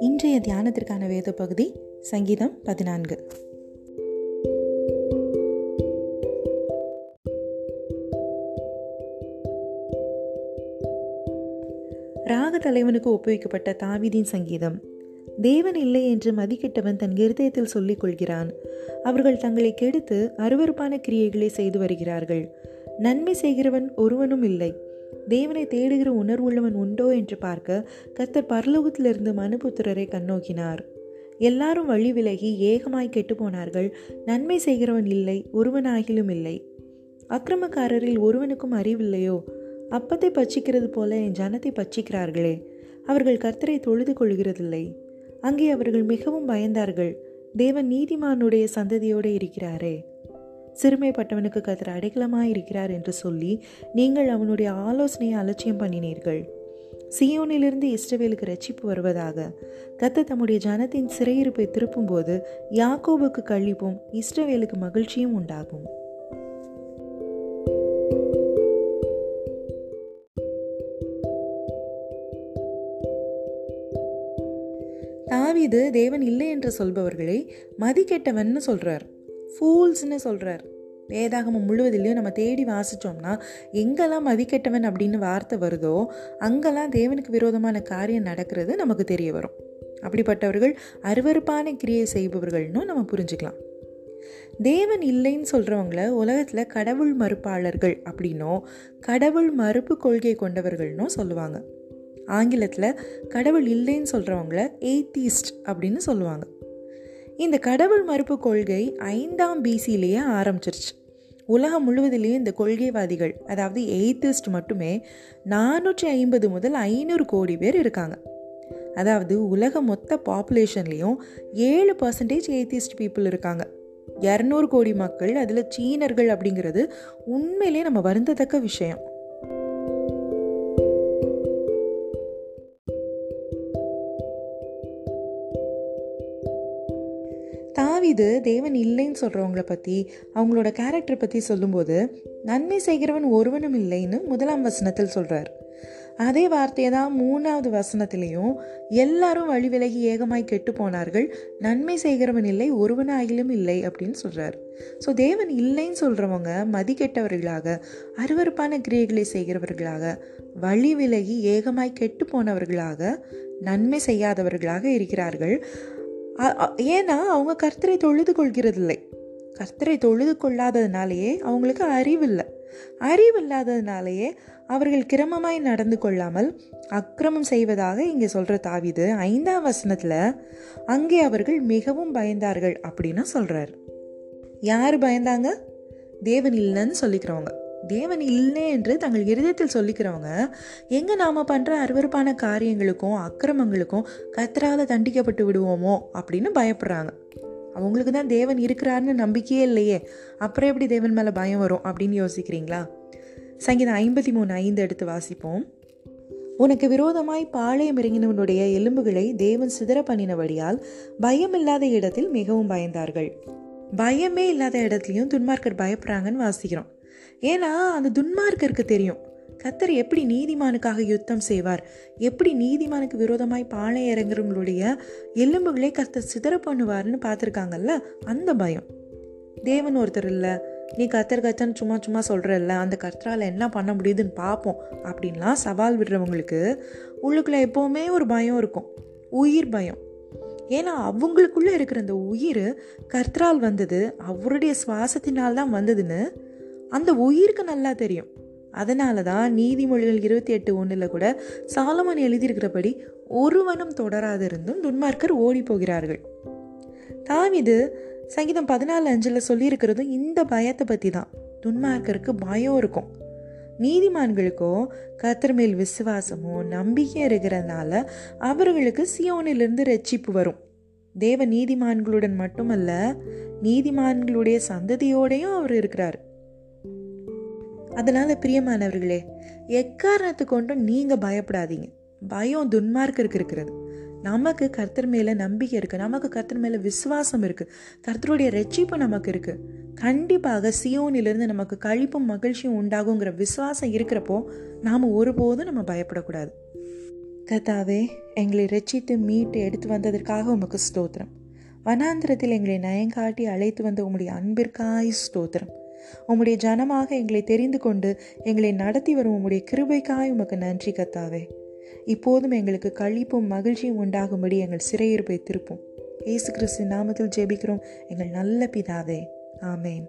இன்றைய தியானத்திற்கான வேத பகுதி சங்கீதம் பதினான்கு. ராக தலைவனுக்கு ஒப்புவிக்கப்பட்ட தாவிதின் சங்கீதம் தேவன் இல்லை என்று மதிக்கிட்டவன் தன் இருதயத்தில் சொல்லிக் கொள்கிறான். அவர்கள் தங்களை கெடுத்து அருவருப்பான கிரியைகளை செய்து வருகிறார்கள். நன்மை செய்கிறவன் ஒருவனும் இல்லை. தேவனை தேடுகிற உணர்வுள்ளவன் உண்டோ என்று பார்க்க கர்த்தர் பரலோகத்திலிருந்து மனுபுத்திரரை கண்ணோக்கினார். எல்லாரும் வழி விலகி ஏகமாய் கெட்டுப்போனார்கள். நன்மை செய்கிறவன் இல்லை ஒருவனாகிலும் இல்லை. அக்கிரமக்காரரில் ஒருவனுக்கும் அறிவில்லையோ? அப்பத்தை பச்சிக்கிறது போல என் ஜனத்தை பச்சிக்கிறார்களே அவர்கள் கர்த்தரை தொழுது கொள்கிறதில்லை. அங்கே அவர்கள் மிகவும் பயந்தார்கள். தேவன் நீதிமானுடைய சந்ததியோடு இருக்கிறாரே. சிறுமைப்பட்டவனுக்கு கத்தர் அடைக்கலமாயிருக்கிறார் என்று சொல்லி நீங்கள் அவனுடைய ஆலோசனையை அலட்சியம் பண்ணினீர்கள். சியோனிலிருந்து இஸ்ரவேலுக்கு ரட்சிப்பு வருவதாக. கத்த தம்முடைய ஜனத்தின் சிறையிருப்பை திருப்பும்போது யாக்கோபுக்கு கழிப்பும் இஸ்ரவேலுக்கு மகிழ்ச்சியும் உண்டாகும். தாவீது தேவன் இல்லை என்று சொல்பவர்களை மதிக்கெட்டவன்னு சொல்றார். ஃபூல்ஸ்னு சொல்கிறார் வேதாகமம் முழுவதிலையும் நம்ம தேடி வாசித்தோம்னா எங்கெல்லாம் மதிக்கெட்டவன் அப்படின்னு வார்த்தை வருதோ அங்கெல்லாம் தேவனுக்கு விரோதமான காரியம் நடக்கிறது நமக்கு தெரிய வரும். அப்படிப்பட்டவர்கள் அருவறுப்பான கிரியை செய்பவர்கள்னு நம்ம புரிஞ்சுக்கலாம். தேவன் இல்லைன்னு சொல்கிறவங்கள உலகத்தில் கடவுள் மறுப்பாளர்கள் அப்படின்னோ கடவுள் மறுப்பு கொள்கை கொண்டவர்கள்னோ சொல்லுவாங்க. ஆங்கிலத்தில் கடவுள் இல்லைன்னு சொல்கிறவங்கள எய்தீஸ்ட் அப்படின்னு சொல்லுவாங்க. இந்த கடவுள் மறுப்பு கொள்கை ஐந்தாம் பிசிலேயே ஆரம்பிச்சிருச்சு. உலகம் முழுவதிலேயும் இந்த கொள்கைவாதிகள் அதாவது எய்த்திஸ்ட் மட்டுமே நானூற்றி ஐம்பது முதல் ஐநூறு கோடி பேர் இருக்காங்க. அதாவது உலக மொத்த பாப்புலேஷன்லேயும் ஏழு பர்சன்டேஜ் எய்த்திஸ்ட் பீப்புள் இருக்காங்க. இரநூறு கோடி மக்கள் அதில் சீனர்கள் அப்படிங்கிறது உண்மையிலே நம்ம வருந்தத்தக்க விஷயம். தாவிது தேவன் இல்லைன்னு சொல்கிறவங்கள பற்றி அவங்களோட கேரக்டர் பற்றி சொல்லும்போது நன்மை செய்கிறவன் ஒருவனும் இல்லைன்னு முதலாம் வசனத்தில் சொல்கிறார் அதே வார்த்தையை தான் மூணாவது வசனத்திலையும் எல்லாரும் வழி விலகி ஏகமாய் கெட்டு போனார்கள் நன்மை செய்கிறவன் இல்லை ஒருவனாயிலும் இல்லை அப்படின்னு சொல்கிறார் ஸோ தேவன் இல்லைன்னு சொல்கிறவங்க மதிக்கெட்டவர்களாக அருவறுப்பான கிரியைகளை செய்கிறவர்களாக வழி விலகி ஏகமாய் கெட்டு போனவர்களாக நன்மை செய்யாதவர்களாக இருக்கிறார்கள். ஏன்னா அவங்க கர்த்தரை தொழுது கொள்கிறதில்லை. கர்த்தரை தொழுது கொள்ளாததுனாலேயே அவங்களுக்கு அறிவில்லை. அறிவு இல்லாததுனாலேயே அவர்கள் கிரமமாய் நடந்து கொள்ளாமல் அக்கிரமம் செய்வதாக இங்கே சொல்கிற தாவிது ஐந்தாம் வசனத்தில் அங்கே அவர்கள் மிகவும் பயந்தார்கள் அப்படின்னு சொல்கிறார் யார் பயந்தாங்க? தேவன் இல்லைன்னு சொல்லிக்கிறவங்க. தேவன் இல்லை என்று தங்கள் இருதயத்தில் சொல்லிக்கிறவங்க எங்கே நாம் பண்ணுற அருவறுப்பான காரியங்களுக்கும் அக்கிரமங்களுக்கும் கத்தரால் தண்டிக்கப்பட்டு விடுவோமோ அப்படின்னு பயப்படுறாங்க. அவங்களுக்கு தான் தேவன் இருக்கிறாருன்னு நம்பிக்கையே இல்லையே. அப்புறம் எப்படி தேவன் மேலே பயம் வரும் அப்படின்னு யோசிக்கிறீங்களா? சங்கீதம் ஐம்பத்தி மூணு ஐந்து எடுத்து வாசிப்போம். உனக்கு விரோதமாய் பாளையம் இறங்கினவனுடைய எலும்புகளை தேவன் சிதற பண்ணினபடியால் பயம் இல்லாத இடத்தில் மிகவும் பயந்தார்கள். பயமே இல்லாத இடத்துலையும் துன்மார்க்கர் பயப்படுறாங்கன்னு வாசிக்கிறோம். ஏன்னா அந்த துன்மார்க்கருக்கு தெரியும். கத்தர் எப்படி நீதிமானுக்காக யுத்தம் செய்வார்? எப்படி நீதிமானுக்கு விரோதமாய் பாலை இறங்குறவங்களுடைய எலும்புகளே கத்தர் சிதற பண்ணுவார்னு பார்த்துருக்காங்கல்ல? அந்த பயம். தேவன் ஒருத்தர் இல்லை. நீ கத்தர் கத்தன் சும்மா சும்மா சொல்கிறல்ல அந்த கர்த்தரால் என்ன பண்ண முடியுதுன்னு பார்ப்போம். அப்படின்லாம் சவால் விடுறவங்களுக்கு உள்ளுக்குள்ளே எப்போவுமே ஒரு பயம் இருக்கும். உயிர் பயம். ஏன்னா அவங்களுக்குள்ளே இருக்கிற அந்த உயிர் கர்த்தரால் வந்தது. அவருடைய சுவாசத்தினால் தான் வந்ததுன்னு அந்த உயிருக்கு நல்லா தெரியும். அதனால தான் நீதிமொழிகள் இருபத்தி எட்டு ஒன்றில் கூட சாலமன் எழுதியிருக்கிறபடி ஒருவனும் தொடராதிருந்தும் துன்மார்க்கர் ஓடி போகிறார்கள். தாவிது சங்கீதம் பதினாலு அஞ்சில் சொல்லியிருக்கிறதும் இந்த பயத்தை பற்றி தான் துன்மார்க்கருக்கு பயம் இருக்கும். நீதிமான்களுக்கோ கத்தர் மேல் விசுவாசமோ நம்பிக்கை இருக்கிறதுனால அவர்களுக்கு சியோனிலிருந்து ரட்சிப்பு வரும். தேவ நீதிமான்களுடன் மட்டுமல்ல நீதிமான்களுடைய சந்ததியோடையும் அவர் இருக்கிறார். அதனால் பிரியமானவர்களே எக்காரணத்து கொண்டும் நீங்கள் பயப்படாதீங்க. பயம் துன்மார்க்கருக்கு இருக்கிறது. நமக்கு கர்த்தர் மேலே நம்பிக்கை இருக்குது நமக்கு கர்த்தர் மேலே விசுவாசம் இருக்குது கர்த்தருடைய ரட்சிப்பு நமக்கு இருக்குது கண்டிப்பாக சியோனிலிருந்து நமக்கு கழிப்பும் மகிழ்ச்சியும் உண்டாகுங்கிற விசுவாசம் இருக்கிறப்போ நாம் ஒருபோதும் நம்ம பயப்படக்கூடாது. கர்த்தாவே எங்களை ரட்சித்து மீட்டு எடுத்து வந்ததற்காக உமக்கு ஸ்தோத்திரம். வனாந்திரத்தில் எங்களை நயங்காட்டி அழைத்து வந்த உங்களுடைய அன்பிற்காய் ஸ்தோத்திரம். உம்முடைய ஜனமாக எங்களை தெரிந்து கொண்டு எங்களை நடத்தி வரும் உம்முடைய கிருபைக்காய் உமக்கு நன்றி கத்தாவே இப்போதும் எங்களுக்கு கழிப்பும் மகிழ்ச்சியும் உண்டாகும்படி எங்கள் சிறையிருப்பை திருப்போம். ஏசு கிறிஸ்து நாமத்தில் ஜெபிக்கிறோம். எங்கள் நல்ல பிதாவே. ஆமேன்.